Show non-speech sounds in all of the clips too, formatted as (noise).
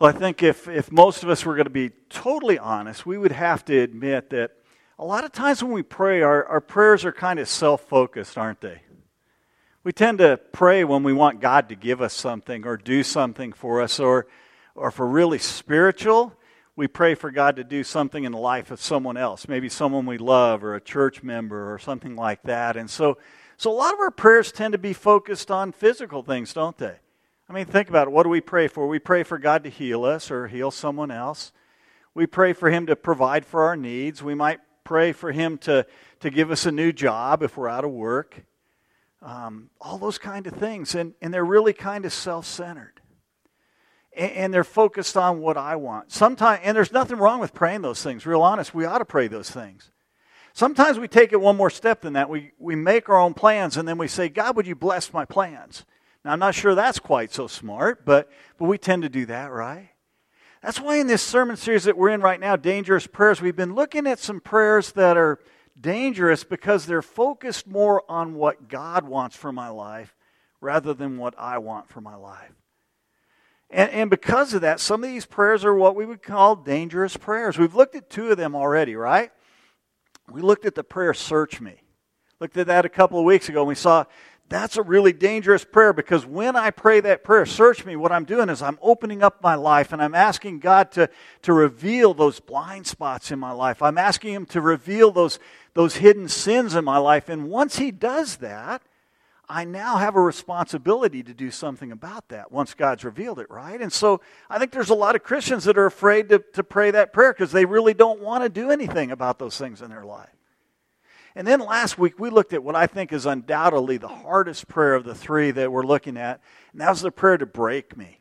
Well, I think if, if most of us were going to be totally honest, we would have to admit that a lot of times when we pray, our, our prayers are kind of self focused, aren't they? We tend to pray when we want God to give us something or do something for us, or, or if we're really spiritual, we pray for God to do something in the life of someone else, maybe someone we love or a church member or something like that. And so, so a lot of our prayers tend to be focused on physical things, don't they? I mean, think about it. What do we pray for? We pray for God to heal us or heal someone else. We pray for Him to provide for our needs. We might pray for Him to, to give us a new job if we're out of work. Um, all those kind of things. And, and they're really kind of self centered. And, and they're focused on what I want. Sometimes, and there's nothing wrong with praying those things. Real honest, we ought to pray those things. Sometimes we take it one more step than that. We, we make our own plans and then we say, God, would you bless my plans? Now, I'm not sure that's quite so smart, but, but we tend to do that, right? That's why in this sermon series that we're in right now, Dangerous Prayers, we've been looking at some prayers that are dangerous because they're focused more on what God wants for my life rather than what I want for my life. And, and because of that, some of these prayers are what we would call dangerous prayers. We've looked at two of them already, right? We looked at the prayer, Search Me. Looked at that a couple of weeks ago, and we saw that's a really dangerous prayer because when I pray that prayer, search me, what I'm doing is I'm opening up my life and I'm asking God to, to reveal those blind spots in my life. I'm asking Him to reveal those, those hidden sins in my life. And once He does that, I now have a responsibility to do something about that once God's revealed it, right? And so I think there's a lot of Christians that are afraid to, to pray that prayer because they really don't want to do anything about those things in their life. And then last week, we looked at what I think is undoubtedly the hardest prayer of the three that we're looking at, and that was the prayer to break me.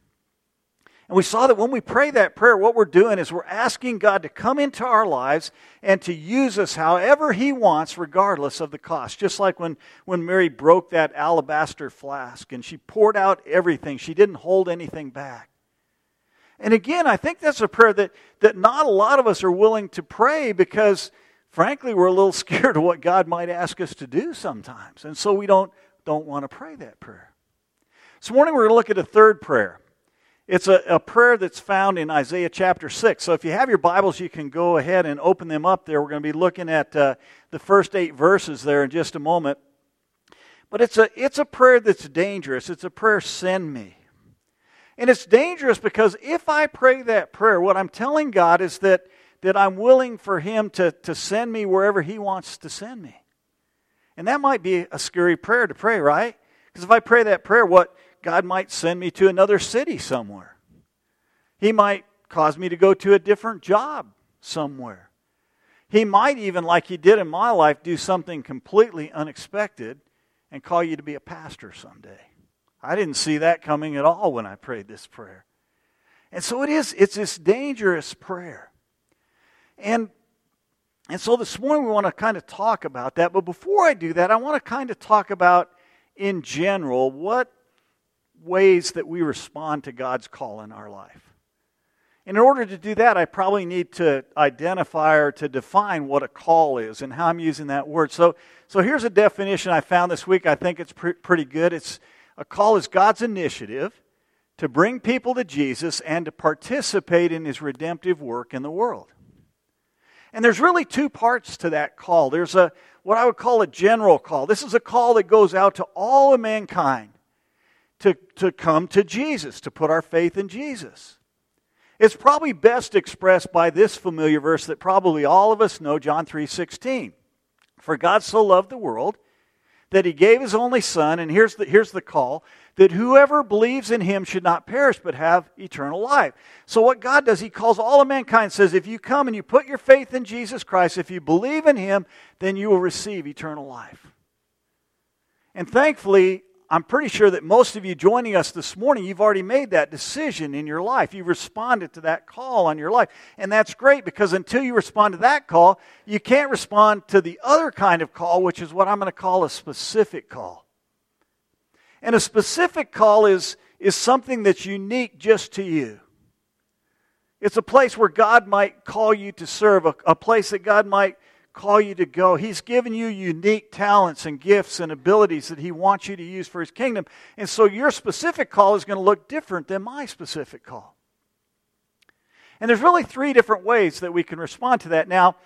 And we saw that when we pray that prayer, what we're doing is we're asking God to come into our lives and to use us however He wants, regardless of the cost. Just like when, when Mary broke that alabaster flask and she poured out everything, she didn't hold anything back. And again, I think that's a prayer that, that not a lot of us are willing to pray because frankly, we're a little (laughs) scared of what God might ask us to do sometimes. And so we don't, don't want to pray that prayer. This morning we're going to look at a third prayer. It's a, a prayer that's found in Isaiah chapter 6. So if you have your Bibles, you can go ahead and open them up there. We're going to be looking at uh, the first eight verses there in just a moment. But it's a, it's a prayer that's dangerous. It's a prayer, send me. And it's dangerous because if I pray that prayer, what I'm telling God is that that I'm willing for Him to, to send me wherever He wants to send me. And that might be a scary prayer to pray, right? Because if I pray that prayer, what God might send me to another city somewhere. He might cause me to go to a different job somewhere. He might even, like He did in my life, do something completely unexpected and call you to be a pastor someday. I didn't see that coming at all when I prayed this prayer. And so it is, it's this dangerous prayer. And and so this morning we want to kind of talk about that. But before I do that, I want to kind of talk about, in general, what ways that we respond to God's call in our life. And in order to do that, I probably need to identify or to define what a call is and how I'm using that word. So, so here's a definition I found this week. I think it's pre- pretty good. It's a call is God's initiative to bring people to Jesus and to participate in his redemptive work in the world. And there's really two parts to that call. There's a what I would call a general call. This is a call that goes out to all of mankind to, to come to Jesus, to put our faith in Jesus. It's probably best expressed by this familiar verse that probably all of us know, John 3:16. For God so loved the world that he gave his only son, and here's the, here's the call that whoever believes in him should not perish but have eternal life. So, what God does, he calls all of mankind, says, if you come and you put your faith in Jesus Christ, if you believe in him, then you will receive eternal life. And thankfully, I'm pretty sure that most of you joining us this morning, you've already made that decision in your life. You've responded to that call on your life. And that's great because until you respond to that call, you can't respond to the other kind of call, which is what I'm going to call a specific call. And a specific call is, is something that's unique just to you. It's a place where God might call you to serve, a, a place that God might call you to go. He's given you unique talents and gifts and abilities that He wants you to use for His kingdom. And so your specific call is going to look different than my specific call. And there's really three different ways that we can respond to that. Now,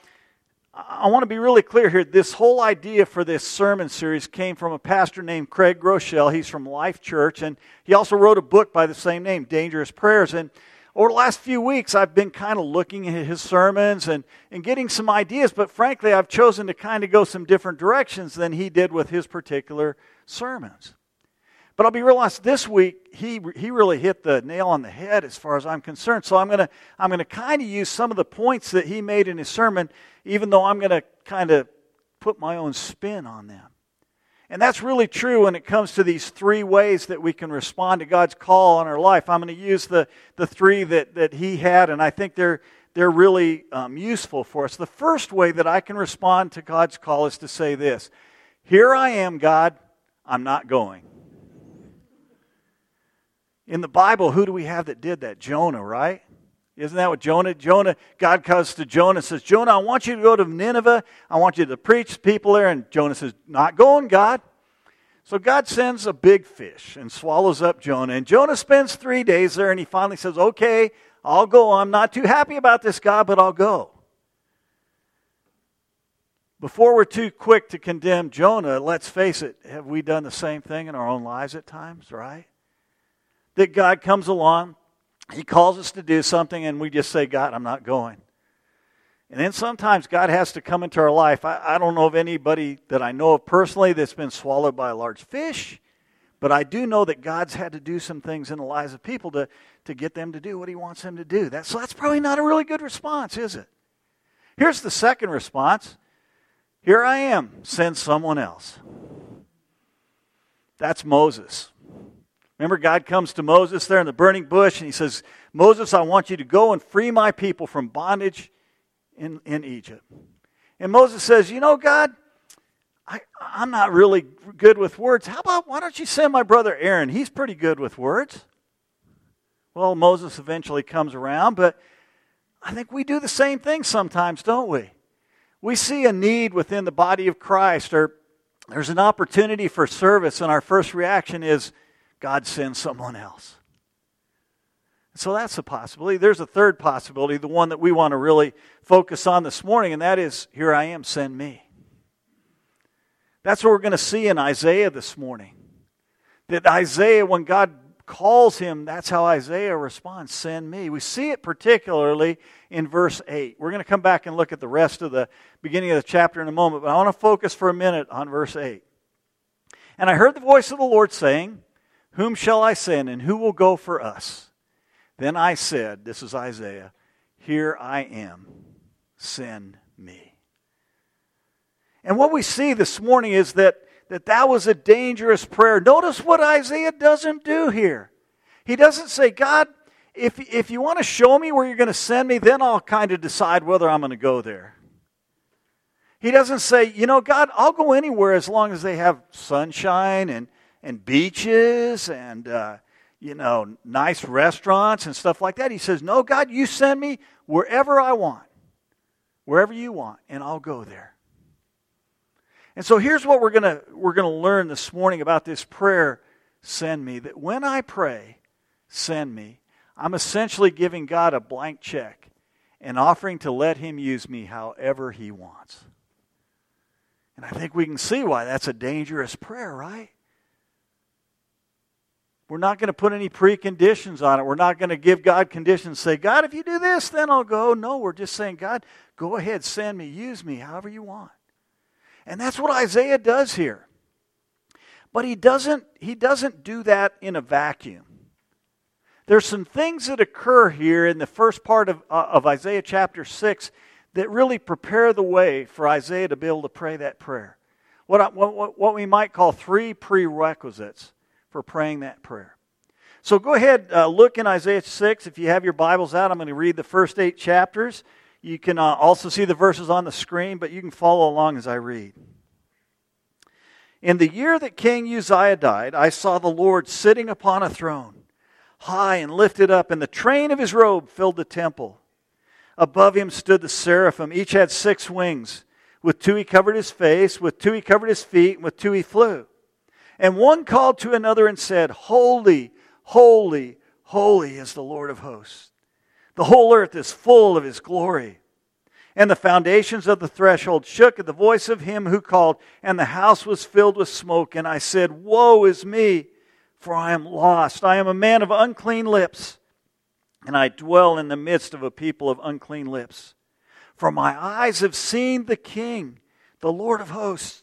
I want to be really clear here. This whole idea for this sermon series came from a pastor named Craig Groeschel. He's from Life Church, and he also wrote a book by the same name, Dangerous Prayers. And over the last few weeks, I've been kind of looking at his sermons and, and getting some ideas, but frankly, I've chosen to kind of go some different directions than he did with his particular sermons. But I'll be real honest, this week, he, he really hit the nail on the head as far as I'm concerned. So I'm going to I'm to kind of use some of the points that he made in his sermon, even though I'm going to kind of put my own spin on them. And that's really true when it comes to these three ways that we can respond to God's call on our life. I'm going to use the, the three that, that he had, and I think they're, they're really um, useful for us. The first way that I can respond to God's call is to say this Here I am, God, I'm not going. In the Bible, who do we have that did that? Jonah, right? Isn't that what Jonah? Jonah, God comes to Jonah and says, Jonah, I want you to go to Nineveh. I want you to preach to people there. And Jonah says, Not going, God. So God sends a big fish and swallows up Jonah. And Jonah spends three days there and he finally says, Okay, I'll go. I'm not too happy about this, God, but I'll go. Before we're too quick to condemn Jonah, let's face it, have we done the same thing in our own lives at times, right? That God comes along, He calls us to do something, and we just say, God, I'm not going. And then sometimes God has to come into our life. I, I don't know of anybody that I know of personally that's been swallowed by a large fish, but I do know that God's had to do some things in the lives of people to, to get them to do what He wants them to do. That's, so that's probably not a really good response, is it? Here's the second response Here I am, send someone else. That's Moses. Remember, God comes to Moses there in the burning bush and he says, Moses, I want you to go and free my people from bondage in, in Egypt. And Moses says, You know, God, I, I'm not really good with words. How about why don't you send my brother Aaron? He's pretty good with words. Well, Moses eventually comes around, but I think we do the same thing sometimes, don't we? We see a need within the body of Christ, or there's an opportunity for service, and our first reaction is, God sends someone else. So that's a possibility. There's a third possibility, the one that we want to really focus on this morning, and that is here I am, send me. That's what we're going to see in Isaiah this morning. That Isaiah, when God calls him, that's how Isaiah responds send me. We see it particularly in verse 8. We're going to come back and look at the rest of the beginning of the chapter in a moment, but I want to focus for a minute on verse 8. And I heard the voice of the Lord saying, whom shall I send, and who will go for us? Then I said, This is Isaiah, Here I am, send me. And what we see this morning is that that, that was a dangerous prayer. Notice what Isaiah doesn't do here. He doesn't say, God, if, if you want to show me where you're going to send me, then I'll kind of decide whether I'm going to go there. He doesn't say, you know, God, I'll go anywhere as long as they have sunshine and, and beaches and, uh, you know, nice restaurants and stuff like that. He says, No, God, you send me wherever I want, wherever you want, and I'll go there. And so here's what we're going to we're going to learn this morning about this prayer, send me, that when I pray, send me, I'm essentially giving God a blank check and offering to let him use me however he wants. And I think we can see why that's a dangerous prayer, right? We're not going to put any preconditions on it. We're not going to give God conditions, say, God, if you do this, then I'll go. No, we're just saying, God, go ahead, send me, use me, however you want. And that's what Isaiah does here. But he doesn't, he doesn't do that in a vacuum. There's some things that occur here in the first part of, uh, of Isaiah chapter 6 that really prepare the way for Isaiah to be able to pray that prayer. What, what, what we might call three prerequisites for praying that prayer. So go ahead, uh, look in Isaiah 6. If you have your Bibles out, I'm going to read the first eight chapters. You can uh, also see the verses on the screen, but you can follow along as I read. In the year that King Uzziah died, I saw the Lord sitting upon a throne, high and lifted up, and the train of his robe filled the temple. Above him stood the seraphim. Each had six wings. With two he covered his face, with two he covered his feet, and with two he flew. And one called to another and said, Holy, holy, holy is the Lord of hosts. The whole earth is full of his glory. And the foundations of the threshold shook at the voice of him who called, and the house was filled with smoke. And I said, Woe is me, for I am lost. I am a man of unclean lips, and I dwell in the midst of a people of unclean lips. For my eyes have seen the King, the Lord of hosts.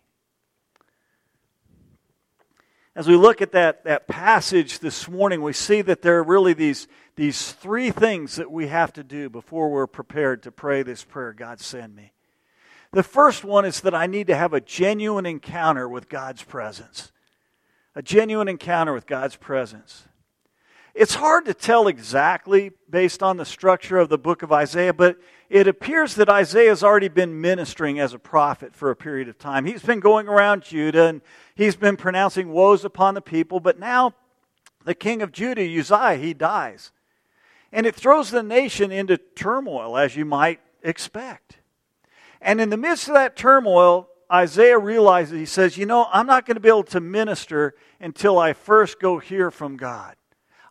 As we look at that, that passage this morning, we see that there are really these, these three things that we have to do before we're prepared to pray this prayer God, send me. The first one is that I need to have a genuine encounter with God's presence. A genuine encounter with God's presence. It's hard to tell exactly based on the structure of the book of Isaiah, but it appears that Isaiah has already been ministering as a prophet for a period of time. He's been going around Judah and he's been pronouncing woes upon the people, but now the king of Judah, Uzziah, he dies. And it throws the nation into turmoil, as you might expect. And in the midst of that turmoil, Isaiah realizes, he says, You know, I'm not going to be able to minister until I first go hear from God.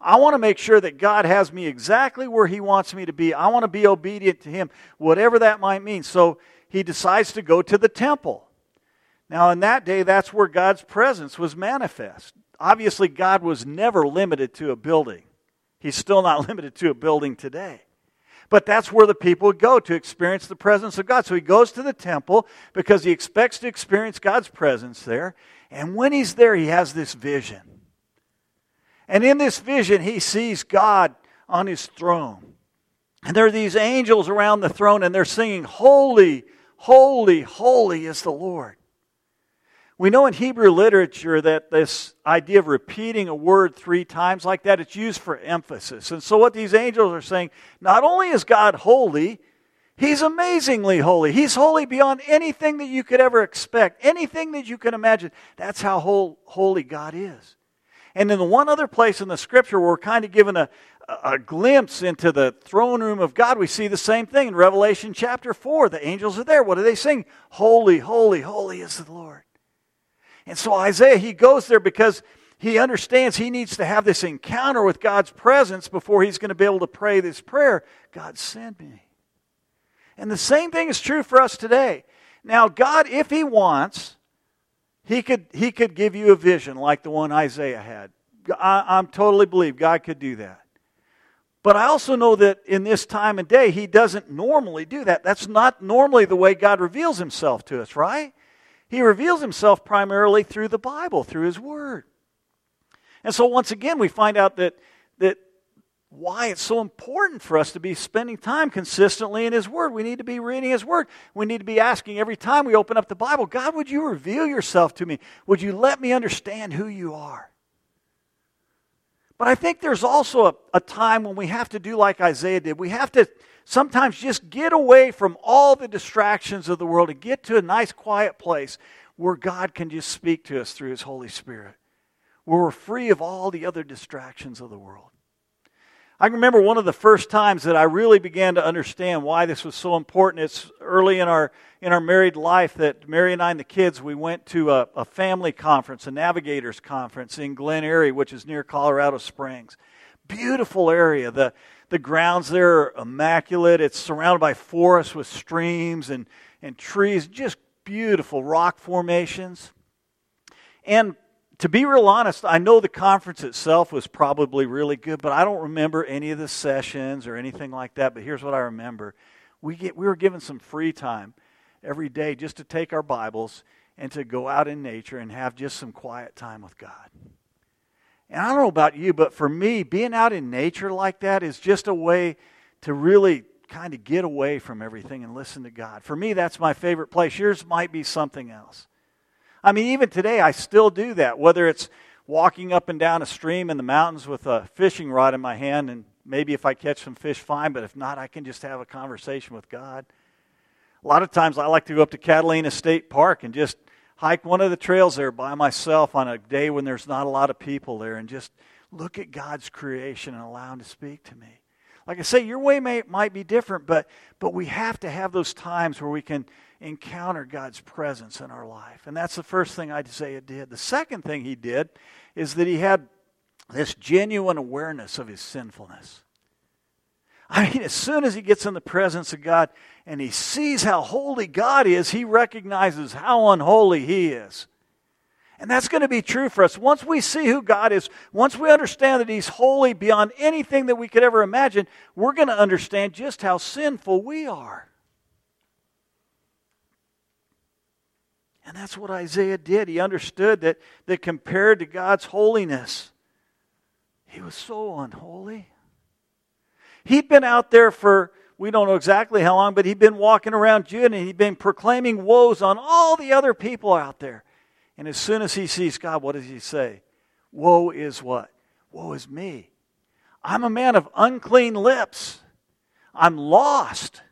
I want to make sure that God has me exactly where He wants me to be. I want to be obedient to Him, whatever that might mean. So he decides to go to the temple. Now, in that day, that's where God's presence was manifest. Obviously, God was never limited to a building, He's still not (laughs) limited to a building today. But that's where the people would go to experience the presence of God. So he goes to the temple because he expects to experience God's presence there. And when he's there, he has this vision. And in this vision, he sees God on his throne. And there are these angels around the throne, and they're singing, Holy, holy, holy is the Lord. We know in Hebrew literature that this idea of repeating a word three times like that, it's used for emphasis. And so what these angels are saying, not only is God holy, He's amazingly holy. He's holy beyond anything that you could ever expect, anything that you can imagine. That's how holy God is. And in the one other place in the scripture we're kind of given a, a glimpse into the throne room of God, we see the same thing in Revelation chapter 4. The angels are there. What do they sing? Holy, holy, holy is the Lord. And so Isaiah, he goes there because he understands he needs to have this encounter with God's presence before he's going to be able to pray this prayer God, send me. And the same thing is true for us today. Now, God, if he wants, he could, he could give you a vision like the one Isaiah had. I, I'm totally believe God could do that. But I also know that in this time and day, He doesn't normally do that. That's not normally the way God reveals Himself to us, right? He reveals himself primarily through the Bible, through his word. And so once again we find out that that why it's so important for us to be spending time consistently in his word. We need to be reading his word. We need to be asking every time we open up the Bible, God, would you reveal yourself to me? Would you let me understand who you are? But I think there's also a, a time when we have to do like Isaiah did. We have to sometimes just get away from all the distractions of the world and get to a nice quiet place where God can just speak to us through His Holy Spirit, where we're free of all the other distractions of the world. I remember one of the first times that I really began to understand why this was so important. It's early in our in our married life that Mary and I and the kids we went to a, a family conference, a navigators conference in Glen Eyrie, which is near Colorado Springs. Beautiful area. The the grounds there are immaculate. It's surrounded by forests with streams and, and trees, just beautiful rock formations. And to be real honest, I know the conference itself was probably really good, but I don't remember any of the sessions or anything like that. But here's what I remember we, get, we were given some free time every day just to take our Bibles and to go out in nature and have just some quiet time with God. And I don't know about you, but for me, being out in nature like that is just a way to really kind of get away from everything and listen to God. For me, that's my favorite place. Yours might be something else. I mean, even today, I still do that, whether it's walking up and down a stream in the mountains with a fishing rod in my hand, and maybe if I catch some fish, fine, but if not, I can just have a conversation with God. A lot of times, I like to go up to Catalina State Park and just hike one of the trails there by myself on a day when there's not a lot of people there and just look at God's creation and allow Him to speak to me. Like I say, your way may, might be different, but, but we have to have those times where we can encounter God's presence in our life. And that's the first thing Isaiah did. The second thing he did is that he had this genuine awareness of his sinfulness. I mean, as soon as he gets in the presence of God and he sees how holy God is, he recognizes how unholy he is. And that's going to be true for us. Once we see who God is, once we understand that He's holy beyond anything that we could ever imagine, we're going to understand just how sinful we are. And that's what Isaiah did. He understood that, that compared to God's holiness, he was so unholy. He'd been out there for, we don't know exactly how long, but he'd been walking around Judah and he'd been proclaiming woes on all the other people out there. And as soon as he sees God, what does he say? Woe is what? Woe is me. I'm a man of unclean lips. I'm lost.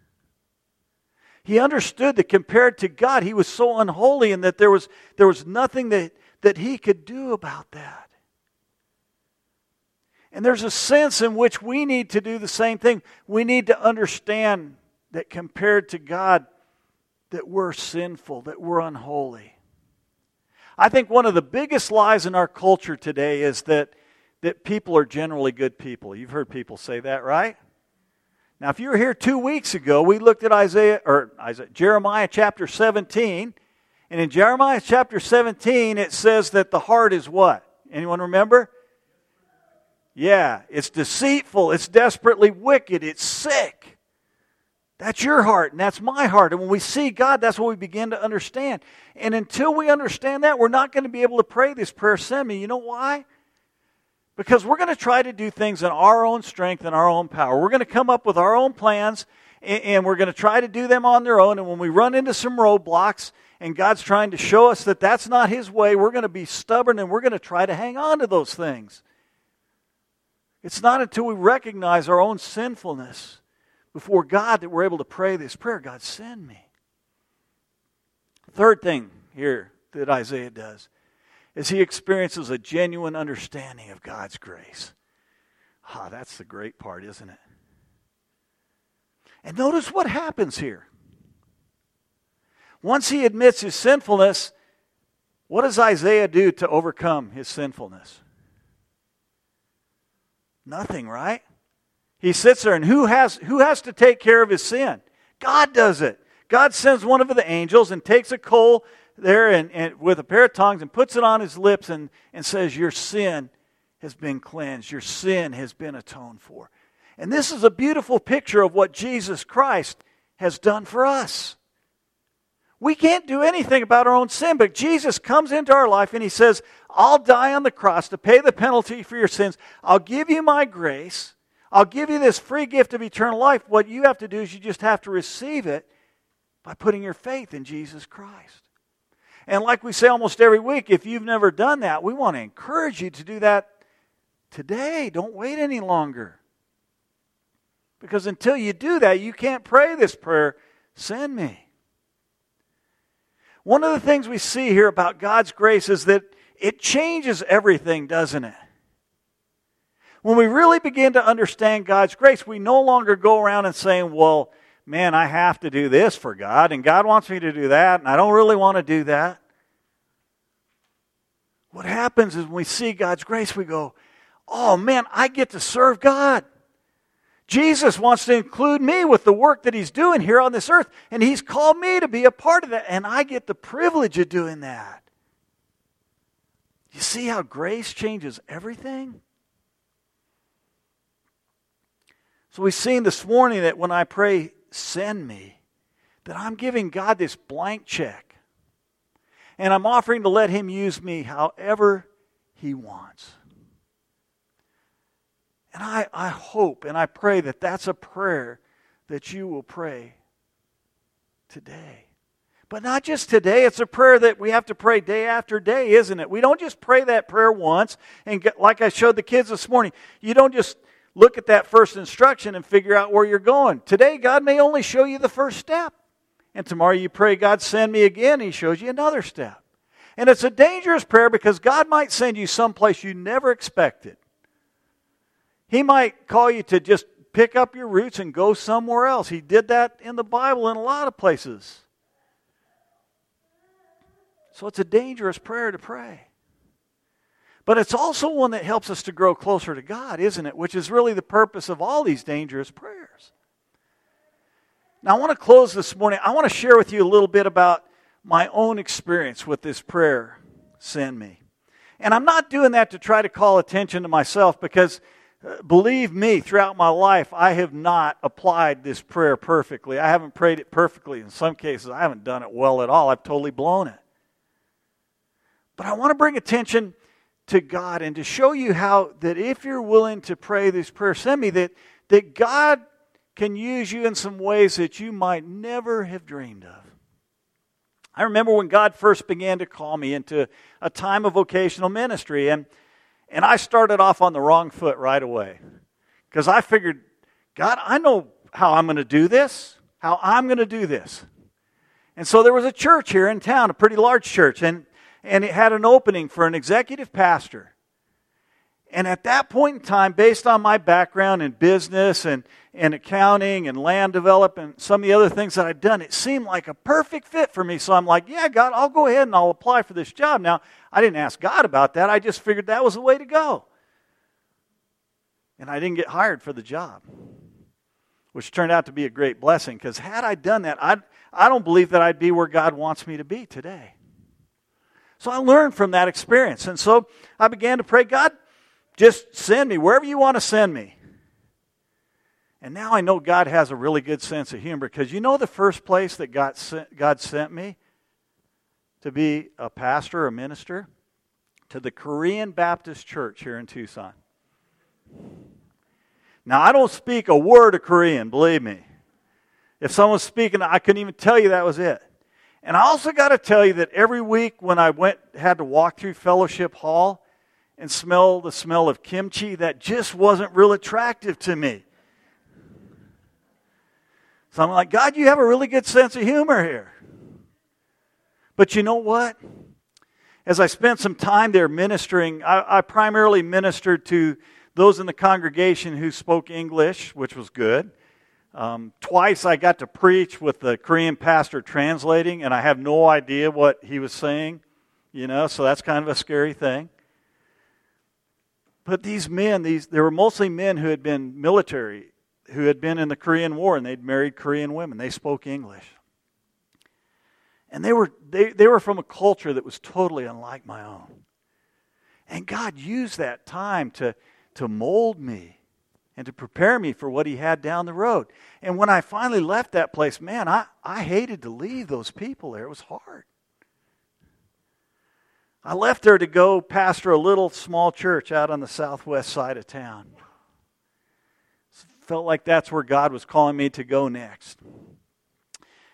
He understood that compared to God, he was so unholy and that there was, there was nothing that, that he could do about that. And there's a sense in which we need to do the same thing. We need to understand that compared to God, that we're sinful, that we're unholy. I think one of the biggest lies in our culture today is that, that people are generally good people. You've heard people say that, right? Now, if you were here two weeks ago, we looked at Isaiah or Isaiah, Jeremiah chapter 17, and in Jeremiah chapter 17, it says that the heart is what? Anyone remember? Yeah, it's deceitful, it's desperately wicked, it's sick. That's your heart, and that's my heart. And when we see God, that's what we begin to understand. And until we understand that, we're not going to be able to pray this prayer, send me. You know why? Because we're going to try to do things in our own strength and our own power. We're going to come up with our own plans and we're going to try to do them on their own. And when we run into some roadblocks and God's trying to show us that that's not His way, we're going to be stubborn and we're going to try to hang on to those things. It's not until we recognize our own sinfulness before God that we're able to pray this prayer God, send me. Third thing here that Isaiah does as he experiences a genuine understanding of God's grace. Ah, that's the great part, isn't it? And notice what happens here. Once he admits his sinfulness, what does Isaiah do to overcome his sinfulness? Nothing, right? He sits there, and who has, who has to take care of his sin? God does it. God sends one of the angels and takes a coal there and, and with a pair of tongs and puts it on his lips and, and says, Your sin has been cleansed, your sin has been atoned for. And this is a beautiful picture of what Jesus Christ has done for us. We can't do anything about our own sin, but Jesus comes into our life and he says, I'll die on the cross to pay the penalty for your sins. I'll give you my grace. I'll give you this free gift of eternal life. What you have to do is you just have to receive it by putting your faith in Jesus Christ. And like we say almost every week, if you've never done that, we want to encourage you to do that today. Don't wait any longer. Because until you do that, you can't pray this prayer send me. One of the things we see here about God's grace is that it changes everything, doesn't it? When we really begin to understand God's grace, we no longer go around and saying, well, man, I have to do this for God, and God wants me to do that, and I don't really want to do that. What happens is when we see God's grace, we go, oh man, I get to serve God. Jesus wants to include me with the work that He's doing here on this earth, and He's called me to be a part of that, and I get the privilege of doing that. You see how grace changes everything? So we've seen this morning that when I pray, send me, that I'm giving God this blank check. And I'm offering to let Him use me however He wants. And I, I hope and I pray that that's a prayer that you will pray today. But not just today, it's a prayer that we have to pray day after day, isn't it? We don't just pray that prayer once, and get, like I showed the kids this morning, you don't just look at that first instruction and figure out where you're going. Today, God may only show you the first step. And tomorrow you pray, God, send me again. He shows you another step. And it's a dangerous prayer because God might send you someplace you never expected. He might call you to just pick up your roots and go somewhere else. He did that in the Bible in a lot of places. So it's a dangerous prayer to pray. But it's also one that helps us to grow closer to God, isn't it? Which is really the purpose of all these dangerous prayers. Now, I want to close this morning. I want to share with you a little bit about my own experience with this prayer send me. And I'm not doing that to try to call attention to myself because uh, believe me, throughout my life, I have not applied this prayer perfectly. I haven't prayed it perfectly. In some cases, I haven't done it well at all. I've totally blown it. But I want to bring attention to God and to show you how that if you're willing to pray this prayer, send me that, that God can use you in some ways that you might never have dreamed of. I remember when God first began to call me into a time of vocational ministry, and, and I started off on the wrong foot right away. Because I figured, God, I know how I'm going to do this, how I'm going to do this. And so there was a church here in town, a pretty large church, and and it had an opening for an executive pastor. And at that point in time, based on my background in business and, and accounting and land development, some of the other things that I'd done, it seemed like a perfect fit for me. So I'm like, yeah, God, I'll go ahead and I'll apply for this job. Now, I didn't ask God about that. I just figured that was the way to go. And I didn't get hired for the job, which turned out to be a great blessing because had I done that, I'd, I don't believe that I'd be where God wants me to be today. So I learned from that experience. And so I began to pray, God, just send me wherever you want to send me. And now I know God has a really good sense of humor because you know the first place that God sent, God sent me to be a pastor, a minister? To the Korean Baptist Church here in Tucson. Now, I don't speak a word of Korean, believe me. If someone's speaking, I couldn't even tell you that was it. And I also got to tell you that every week when I went had to walk through Fellowship Hall and smell the smell of kimchi, that just wasn't real attractive to me. So I'm like, God, you have a really good sense of humor here. But you know what? As I spent some time there ministering, I, I primarily ministered to those in the congregation who spoke English, which was good. Um, twice I got to preach with the Korean pastor translating, and I have no idea what he was saying, you know, so that's kind of a scary thing. But these men, these they were mostly men who had been military, who had been in the Korean War, and they'd married Korean women. They spoke English. And they were, they, they were from a culture that was totally unlike my own. And God used that time to, to mold me and to prepare me for what he had down the road. And when I finally left that place, man, I, I hated to leave those people there. It was hard. I left there to go pastor a little small church out on the southwest side of town. Felt like that's where God was calling me to go next.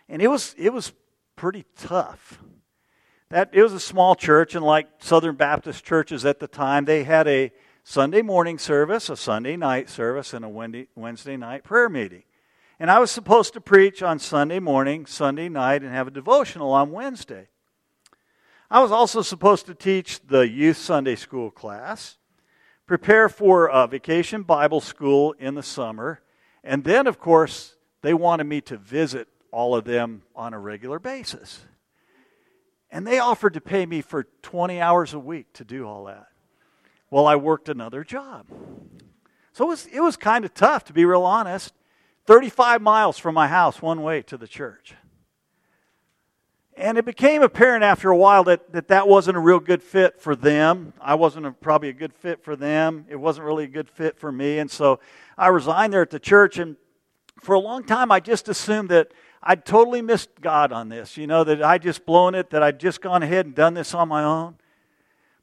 And it was it was pretty tough. That it was a small church and like Southern Baptist churches at the time, they had a Sunday morning service, a Sunday night service, and a Wednesday night prayer meeting. And I was supposed to preach on Sunday morning, Sunday night, and have a devotional on Wednesday. I was also supposed to teach the youth Sunday school class, prepare for a vacation Bible school in the summer, and then, of course, they wanted me to visit all of them on a regular basis. And they offered to pay me for 20 hours a week to do all that. Well, I worked another job. So it was, it was kind of tough, to be real honest. 35 miles from my house, one way to the church. And it became apparent after a while that, that that wasn't a real good fit for them. I wasn't a, probably a good fit for them. It wasn't really a good fit for me. And so I resigned there at the church. And for a long time, I just assumed that I'd totally missed God on this. You know, that I'd just blown it, that I'd just gone ahead and done this on my own.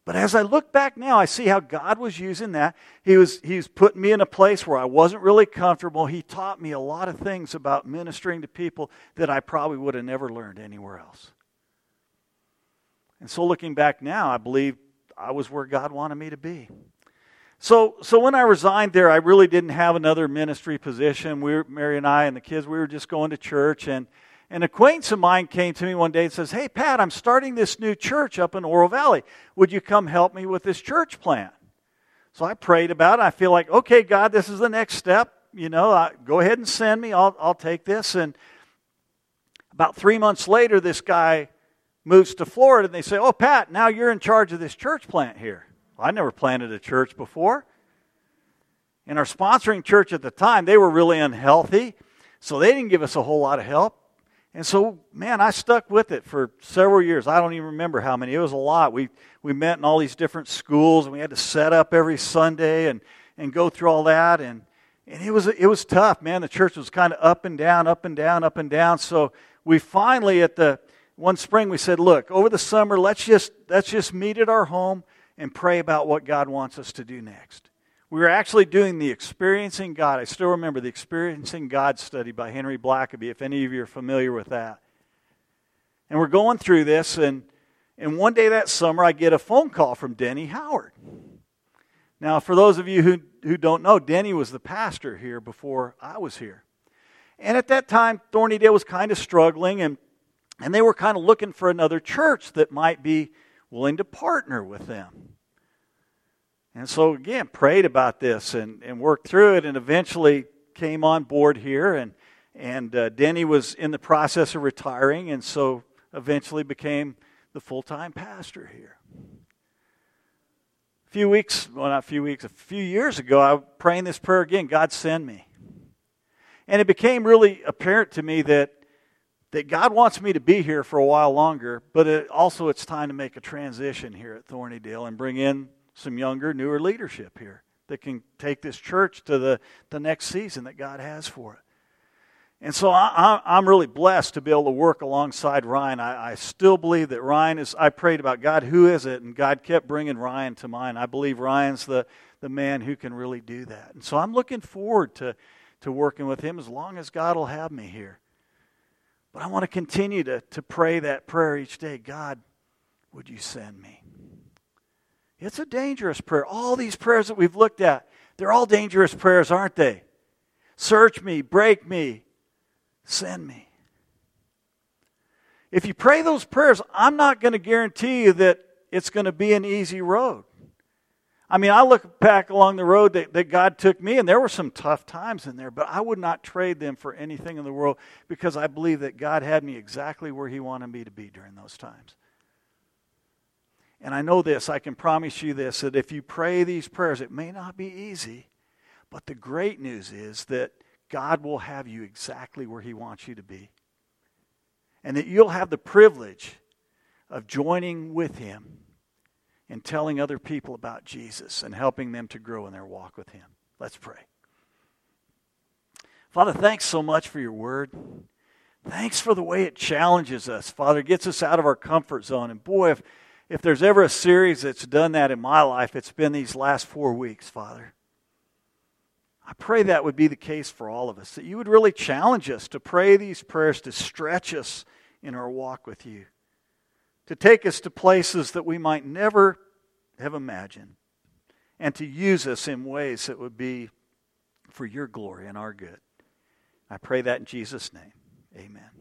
But as I look back now, I see how God was using that. He was, he was putting me in a place where I wasn't really comfortable. He taught me a lot of things about ministering to people that I probably would have never learned anywhere else. And so looking back now, I believe I was where God wanted me to be. So, so when I resigned there, I really didn't have another ministry position. We were, Mary and I and the kids, we were just going to church and An acquaintance of mine came to me one day and says, Hey, Pat, I'm starting this new church up in Oro Valley. Would you come help me with this church plant? So I prayed about it. I feel like, okay, God, this is the next step. You know, I, go ahead and send me. I'll, I'll take this. And about three months later, this guy moves to Florida and they say, Oh, Pat, now you're in charge of this church plant here. Well, I never planted a church before. And our sponsoring church at the time, they were really unhealthy, so they didn't give us a whole lot of help. And so, man, I stuck with it for several years. I don't even remember how many. It was a lot. We, we met in all these different schools, and we had to set up every Sunday and, and go through all that. And, and it, was, it was tough, man. The church was kind of up and down, up and down, up and down. So we finally, at the one spring, we said, look, over the summer, let's just, let's just meet at our home and pray about what God wants us to do next. We were actually doing the Experiencing God. I still remember the Experiencing God study by Henry Blackaby, if any of you are familiar with that. And we're going through this, and, and one day that summer, I get a phone call from Denny Howard. Now, for those of you who, who don't know, Denny was the pastor here before I was here. And at that time, Thornydale was kind of struggling, and, and they were kind of looking for another church that might be willing to partner with them. And so, again, prayed about this and, and worked through it and eventually came on board here. And, and uh, Denny was in the process of retiring and so eventually became the full time pastor here. A few weeks, well, not a few weeks, a few years ago, I was praying this prayer again God, send me. And it became really apparent to me that, that God wants me to be here for a while longer, but it, also it's time to make a transition here at Thornydale and bring in some younger, newer leadership here that can take this church to the, the next season that God has for it. And so I, am really blessed to be able to work alongside Ryan. I, I, still believe that Ryan is, I prayed about God, who is it? And God kept bringing Ryan to mind. I believe Ryan's the, the man who can really do that. And so I'm looking forward to, to working with him as long as God will have me here. But I want to continue to, to pray that prayer each day God, would you send me? It's a dangerous prayer. All these prayers that we've looked at, they're all dangerous prayers, aren't they? Search me, break me, send me. If you pray those prayers, I'm not going to guarantee you that it's going to be an easy road. I mean, I look back along the road that, that God took me, and there were some tough times in there, but I would not trade them for anything in the world because I believe that God had me exactly where He wanted me to be during those times. And I know this, I can promise you this, that if you pray these prayers, it may not be easy, but the great news is that God will have you exactly where He wants you to be. And that you'll have the privilege of joining with Him in telling other people about Jesus and helping them to grow in their walk with Him. Let's pray. Father, thanks so much for your word. Thanks for the way it challenges us. Father, gets us out of our comfort zone. And boy, if if there's ever a series that's done that in my life, it's been these last four weeks, Father. I pray that would be the case for all of us, that you would really challenge us to pray these prayers to stretch us in our walk with you, to take us to places that we might never have imagined, and to use us in ways that would be for your glory and our good. I pray that in Jesus' name. Amen.